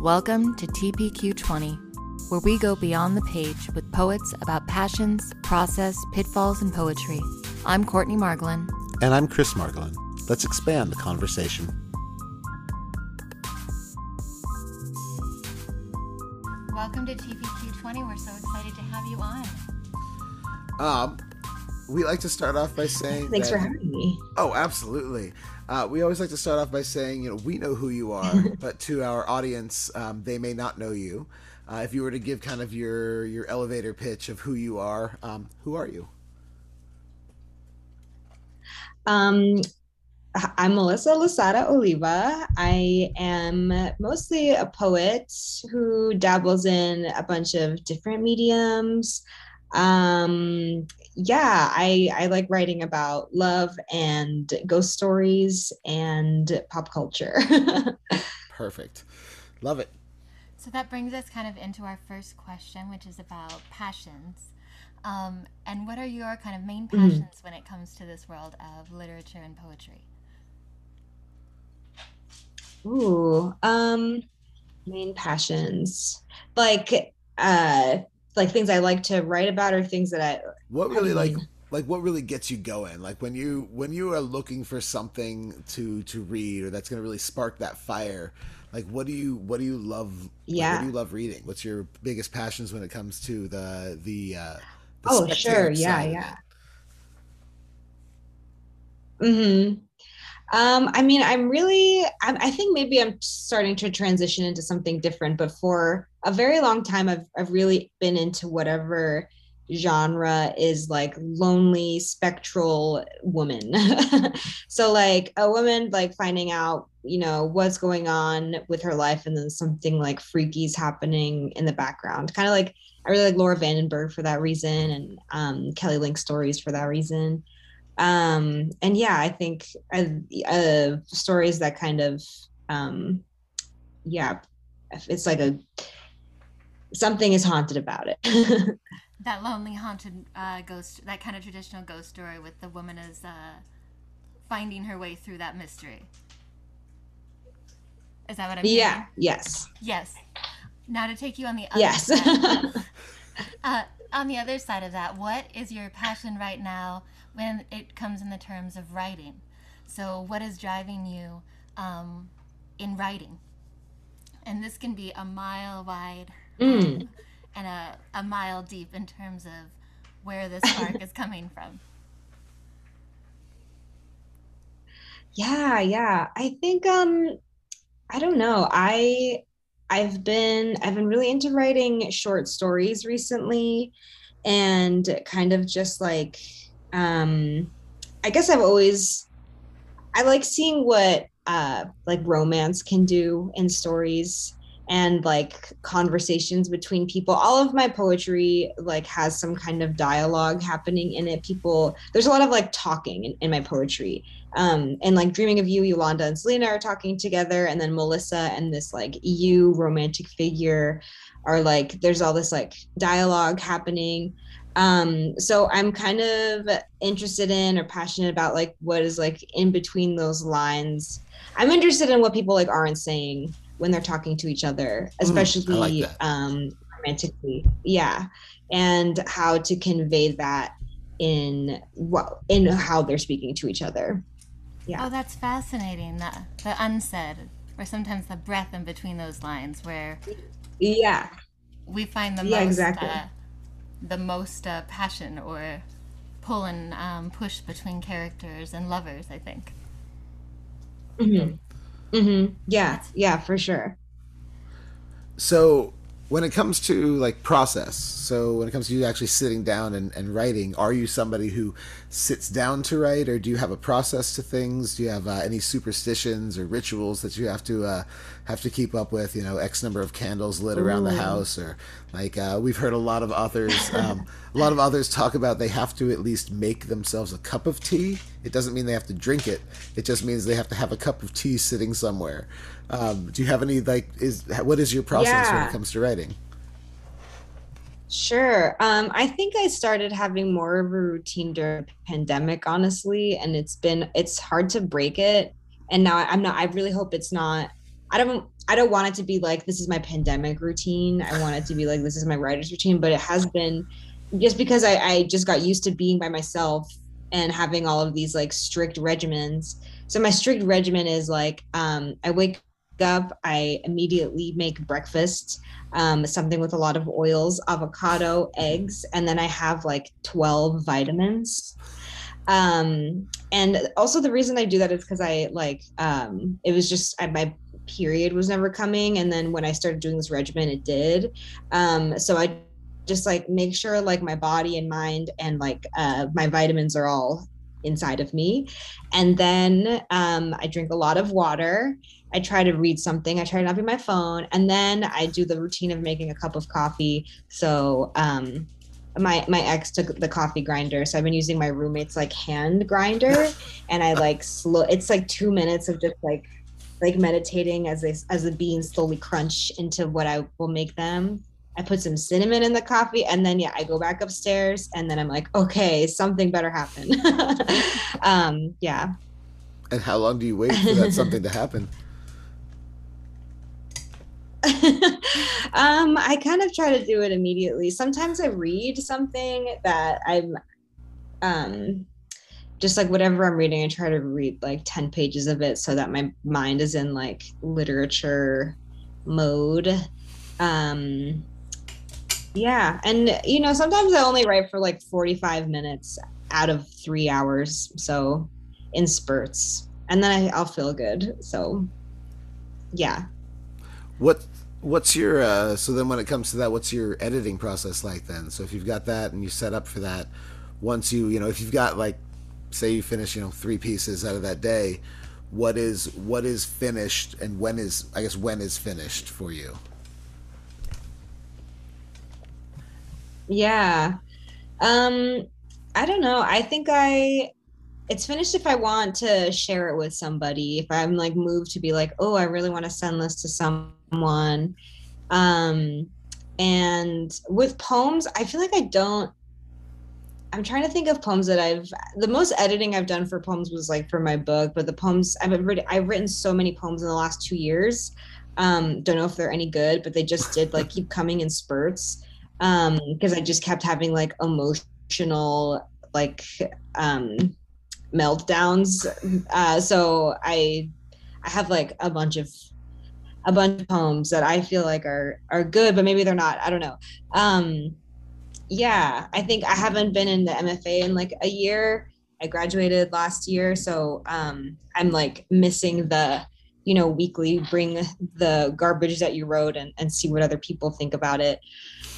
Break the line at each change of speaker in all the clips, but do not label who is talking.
Welcome to TPQ20, where we go beyond the page with poets about passions, process, pitfalls, and poetry. I'm Courtney Margolin.
And I'm Chris Margolin. Let's expand the conversation.
Welcome to TPQ20. We're so excited to have you on.
Um, we like to start off by saying
thanks
that,
for having me
oh absolutely uh, we always like to start off by saying you know we know who you are but to our audience um, they may not know you uh, if you were to give kind of your your elevator pitch of who you are um, who are you
um I'm Melissa Lozada Oliva. I am mostly a poet who dabbles in a bunch of different mediums. Um, yeah, I, I like writing about love and ghost stories and pop culture.
Perfect. Love it.
So that brings us kind of into our first question, which is about passions. Um, and what are your kind of main mm-hmm. passions mm. when it comes to this world of literature and poetry?
Ooh, um, main passions like uh like things I like to write about or things that I
what really like like what really gets you going? Like when you when you are looking for something to to read or that's going to really spark that fire like what do you what do you love
yeah
like, what do you love reading? What's your biggest passions when it comes to the the uh the
oh sure. Yeah yeah. mm-hmm um, I mean, I'm really, I, I, think maybe I'm starting to transition into something different, but for a very long time, I've, I've really been into whatever genre is like lonely, spectral woman. so, like a woman, like finding out, you know, what's going on with her life, and then something like freaky's happening in the background. Kind of like, I really like Laura van den Berg for that reason, and um, Kelly Link stories for that reason um and yeah i think uh, uh stories that kind of um yeah it's like a something is haunted about it.
That lonely haunted uh ghost that kind of traditional ghost story with the woman is uh finding her way through that mystery. Is that what i'm
yeah yes.
Yes. Now to take you on the other
yes.
uh, on the other side of that what is your passion right now when it comes in the terms of writing. So, what is driving you um, in writing? And this can be a mile wide
mm.
and a, a mile deep in terms of where this spark is coming from.
Yeah, yeah. I think um I don't know. I I've been I've been really into writing short stories recently and kind of just like um i guess i've always i like seeing what uh like romance can do in stories and like conversations between people. All of my poetry like has some kind of dialogue happening in it. People there's a lot of like talking in, in my poetry. Um and like dreaming of you yolanda and selena are talking together and then melissa and this like eu romantic figure are like there's all this like dialogue happening. Um so i'm kind of interested in or passionate about like what is like in between those lines. I'm interested in what people like aren't saying when they're talking to each other mm, especially mm, like um romantically yeah and how to convey that in what in how they're speaking to each other yeah
oh that's fascinating the, the unsaid or sometimes the breath in between those lines where
yeah
we find the
yeah,
most
exactly.
uh, the most uh, passion or pull and um, push between characters and lovers. I think.
Mhm. Mhm. Yeah. Yeah. For sure.
So when it comes to like process so when it comes to you actually sitting down and, and writing are you somebody who sits down to write or do you have a process to things? Do you have uh, any superstitions or rituals that you have to uh, have to keep up with you know x number of candles lit around the house or like uh, we've heard a lot of authors um, a lot of authors talk about they have to at least make themselves a cup of tea. It doesn't mean they have to drink it. It just means they have to have a cup of tea sitting somewhere. Um, do you have any like is what is your process yeah. when it comes to writing?
Sure. Um, I think I started having more of a routine during pandemic, honestly, and it's been it's hard to break it. And now I'm not. I really hope it's not. I don't. I don't want it to be like this is my pandemic routine. I want it to be like this is my writer's routine, but it has been just because I, I just got used to being by myself and having all of these like strict regimens. So my strict regimen is like um, I wake up, I immediately make breakfast, um, something with a lot of oils, avocado, eggs, and then I have like 12 vitamins. Um, and also the reason I do that is because I like um, it was just I, my period was never coming, and then when I started doing this regimen, it did. Um, so I just like make sure like my body and mind and like uh, my vitamins are all inside of me. And then um, i drink a lot of water. I try to read something. I try to not be my phone. And then i do the routine of making a cup of coffee. So um, my my ex took the coffee grinder. So i've been using my roommate's like hand grinder. And i like slow it's like two minutes of just like like meditating as they as the beans slowly crunch into what i will make them I put some cinnamon in the coffee, and then yeah, I go back upstairs, and then I'm like, okay, something better happen. um, yeah.
And how long do you wait for that something to happen?
um, I kind of try to do it immediately. Sometimes I read something that I'm um just like whatever I'm reading, I try to read like 10 pages of it so that my mind is in like literature mode. Um yeah. And, you know, sometimes I only write for like 45 minutes out of three hours. So in spurts. And then I, I'll feel good. So, yeah.
What what's your uh, so then when it comes to that what's your editing process like then so if you've got that and you set up for that once you you know if you've got like say you finish you know three pieces out of that day what is what is finished and when is i guess when is finished for you
Yeah. Um I don't know. I think I it's finished if I want to share it with somebody. If I'm like moved to be like, "Oh, I really want to send this to someone." Um and with poems, I feel like I don't I'm trying to think of poems that I've the most editing I've done for poems was like for my book, but the poems I've written I've written so many poems in the last 2 years. Um don't know if they're any good, but they just did like keep coming in spurts um because i just kept having like emotional like um meltdowns. Uh so i i have like a bunch of a bunch of poems that i feel like are are good but maybe they're not. I don't know. Um yeah i think i haven't been in the mfa in like a year. I graduated last year so um i'm like missing the you know weekly bring the garbage that you wrote and, and see what other people think about it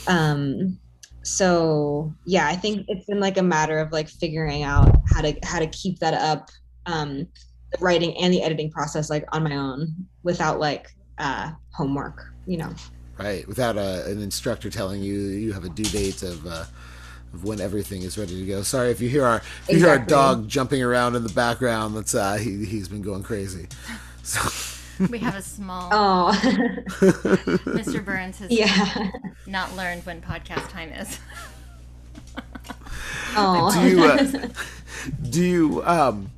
um so yeah i think it's been like a matter of like figuring out how to how to keep that up um the writing and the editing process like on my own without like uh homework you know
right without a, an instructor telling you you have a due date of uh of when everything is ready to go. Sorry if you hear our if you hear our dog jumping around in the background. That's uh he he's been going crazy. So
we have a small.
Oh.
Mr. Burns has yeah. not learned when podcast time is.
oh. Do you? Uh, do you? Um,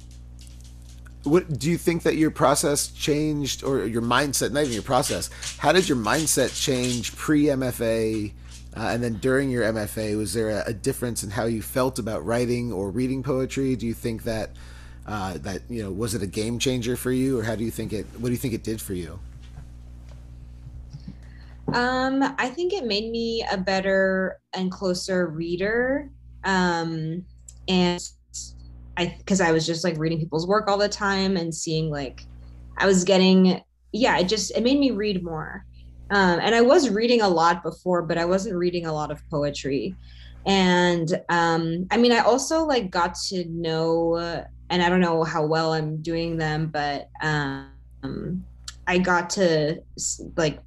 what do you think that your process changed, or your mindset? Not even your process. How did your mindset change pre MFA? Uh, and then during your MFA, was there a, a, difference in how you felt about writing or reading poetry? Do you think that uh, that you know was it a game changer for you, or how do you think it? What do you think it did for you?
Um, I think it made me a better and closer reader. Um, and I, because I was just like reading people's work all the time and seeing like, I was getting, yeah, it just, it made me read more. Um, and I was reading a lot before, but I wasn't reading a lot of poetry. And um, I mean, I also like got to know and I don't know how well I'm doing them, but um, I got to like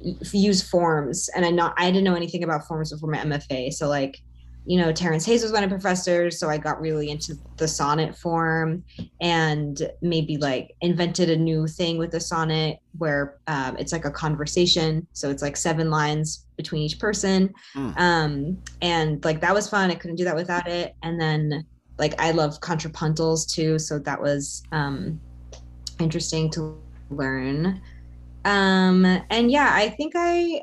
use forms, and I not I didn't know anything about forms before my MFA. So like, you know, Terrence Hayes was one of professors, so I got really into the sonnet form, and maybe like invented a new thing with the sonnet where um, it's like a conversation, so it's like seven lines between each person, mm. um, and like that was fun. I couldn't do that without it, and then like I love contrapuntals too, so that was um, interesting to learn. Um, and yeah, I think I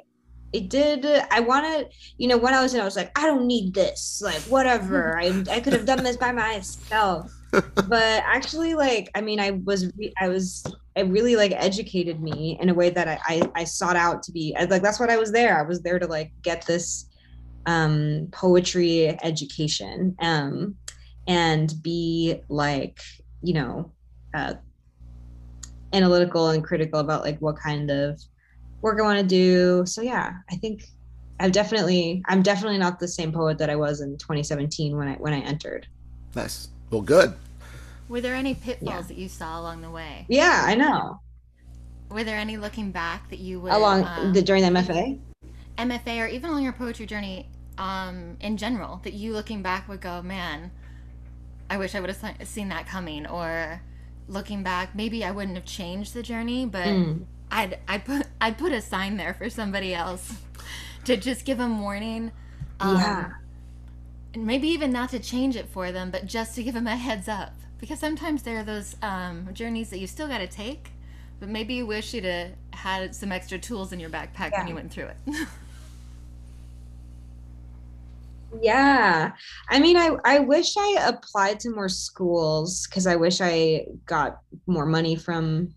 it did i wanted you know when i was in i was like i don't need this like whatever i, I could have done this by myself but actually like i mean i was i was it really like educated me in a way that I, I, I sought out to be like that's what I was there. I was there to like get this um poetry education um and be like, you know, uh analytical and critical about like what kind of work I want to do. So yeah, I think I've definitely I'm definitely not the same poet that I was in 2017 when I when I entered.
Nice. Well, good.
Were there any pitfalls yeah. that you saw along the way?
Yeah, I know.
Were there any looking back that you would
along um, the during the MFA?
MFA or even on your poetry journey um, in general that you looking back would go, man, I wish I would have seen that coming, or looking back, maybe I wouldn't have changed the journey, but mm. I'd I'd put I'd put a sign there for somebody else to just give them warning.
Um, yeah.
And maybe even not to change it for them, but just to give them a heads up because sometimes there are those um, journeys that you still got to take, but maybe you wish you'd have had some extra tools in your backpack yeah. when you went through it.
yeah. I mean, I, I wish I applied to more schools because I wish I got more money from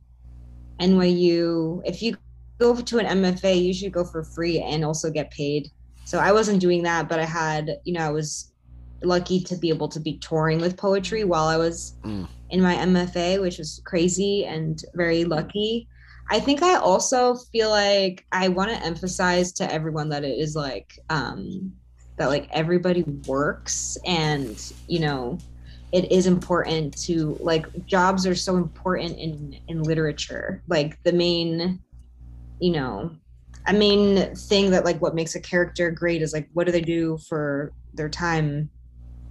NYU. If you go to an MFA, you should go for free and also get paid. So I wasn't doing that, but I had, you know, I was lucky to be able to be touring with poetry while I was mm. in my MFA, which was crazy and very lucky. I think I also feel like I want to emphasize to everyone that it is like um that like everybody works and you know it is important to like jobs are so important in in literature like the main you know a main thing that like what makes a character great is like what do they do for their time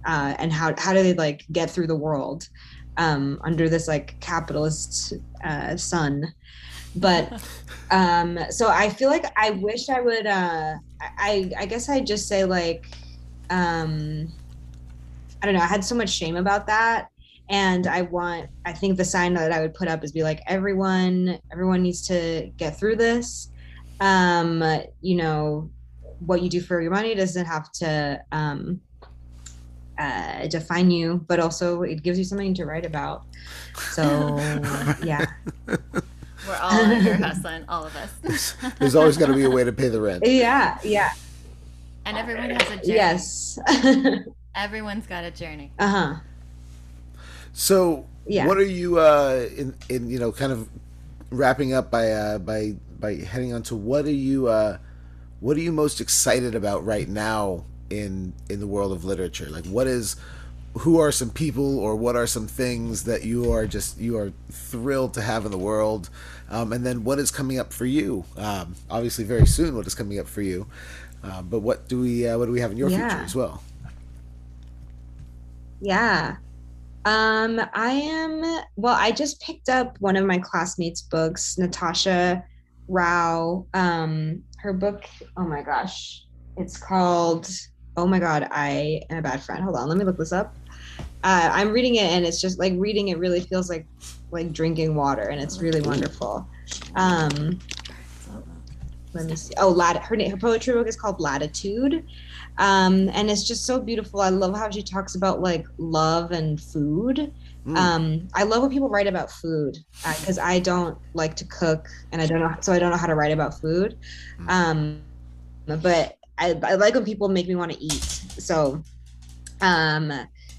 uh, and how how do they like get through the world um, under this like capitalist uh, sun. But um so i feel like i wish i would uh i i guess i'd just say like um i don't know i had so much shame about that and i want i think the sign that i would put up is be like everyone everyone needs to get through this um you know what you do for your money doesn't have to um uh, define you, but also it gives you something to write about. So yeah.
We're all here hustling, all of us.
There's always got to be a way to pay the rent.
Yeah, yeah.
And everyone has a journey.
Yes.
Everyone's got a journey.
Uh huh.
So, yeah. what are you uh, in in you know kind of wrapping up by uh, by by heading on to what are you uh, what are you most excited about right now in in the world of literature? Like, what is who are some people or what are some things that you are just you are thrilled to have in the world um, and then what is coming up for you um, obviously very soon what is coming up for you uh, but what do we uh, what do we have in your yeah. future as well
yeah um, i am well i just picked up one of my classmates books natasha rao um, her book oh my gosh it's called oh my god, I am a bad friend. Hold on, let me look this up. Uh, I'm reading it and it's just like reading it really feels like like drinking water and it's really wonderful. Um, let me see. Oh, Lat- her her poetry book is called Latitude, um, and it's just so beautiful. I love how she talks about like love and food. Mm. Um, I love when people write about food because uh, I don't like to cook and I don't know, so I don't know how to write about food. Mm. Um, but I, I like when people make me want to eat. So, um,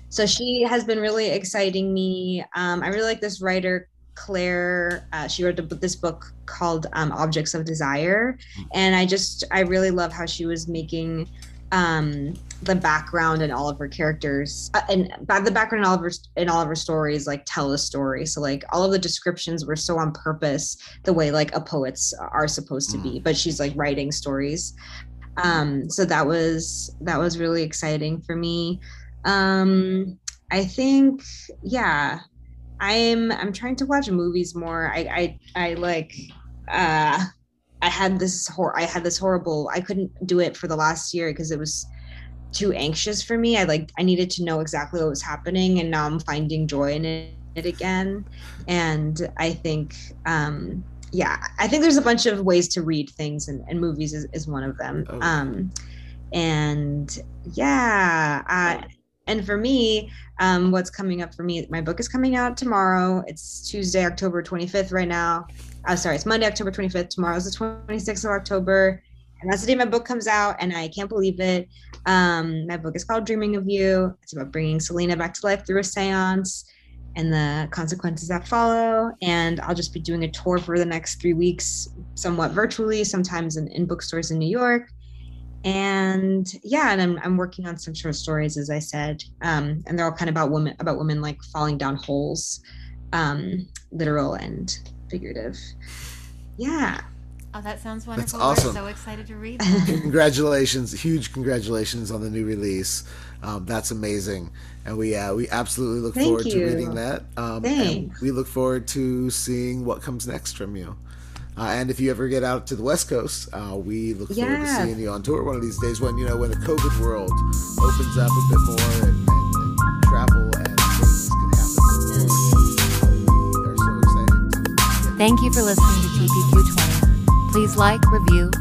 so she has been really exciting me. Um, I really like this writer, Claire. Uh, she wrote this book called um, Objects of Desire, and I just I really love how she was making um, the background and all of her characters uh, and the background in all of her in all of her stories like tell a story. So like all of the descriptions were so on purpose, the way like a poet's are supposed to be. Mm. But she's like writing stories um, so that was that was really exciting for me um, i think yeah i'm i'm trying to watch movies more i i, I like uh i had this hor- i had this horrible i couldn't do it for the last year because it was too anxious for me i like i needed to know exactly what was happening and now i'm finding joy in it, it again and i think um yeah, I think there's a bunch of ways to read things, and, and movies is, is one of them. Oh. Um, and yeah, I, and for me, um, what's coming up for me, my book is coming out tomorrow. It's Tuesday, October 25th right now. Oh, sorry, it's Monday, October 25th. Tomorrow's the 26th of October. And that's the day my book comes out, and I can't believe it. Um, my book is called Dreaming of You. It's about bringing Selena back to life through a seance and the consequences that follow. And I'll just be doing a tour for the next three weeks, somewhat virtually, sometimes in, in bookstores in New York. And yeah, and I'm, I'm working on some short stories, as I said, um, and they're all kind of about women, about women like falling down holes, um, literal and figurative. Yeah.
Oh, that sounds wonderful. That's awesome. We're so excited to read that.
congratulations. Huge congratulations on the new release. Um, that's amazing. And we uh, we absolutely look Thank forward you. to reading that. Um, Thanks. we look forward to seeing what comes next from you. Uh, and if you ever get out to the West Coast, uh, we look forward to seeing you on tour one of these days when you know when the COVID world opens up a bit more and, and, and travel and things can happen. We are so excited.
Thank you for listening to TPQ 20. Please like, review,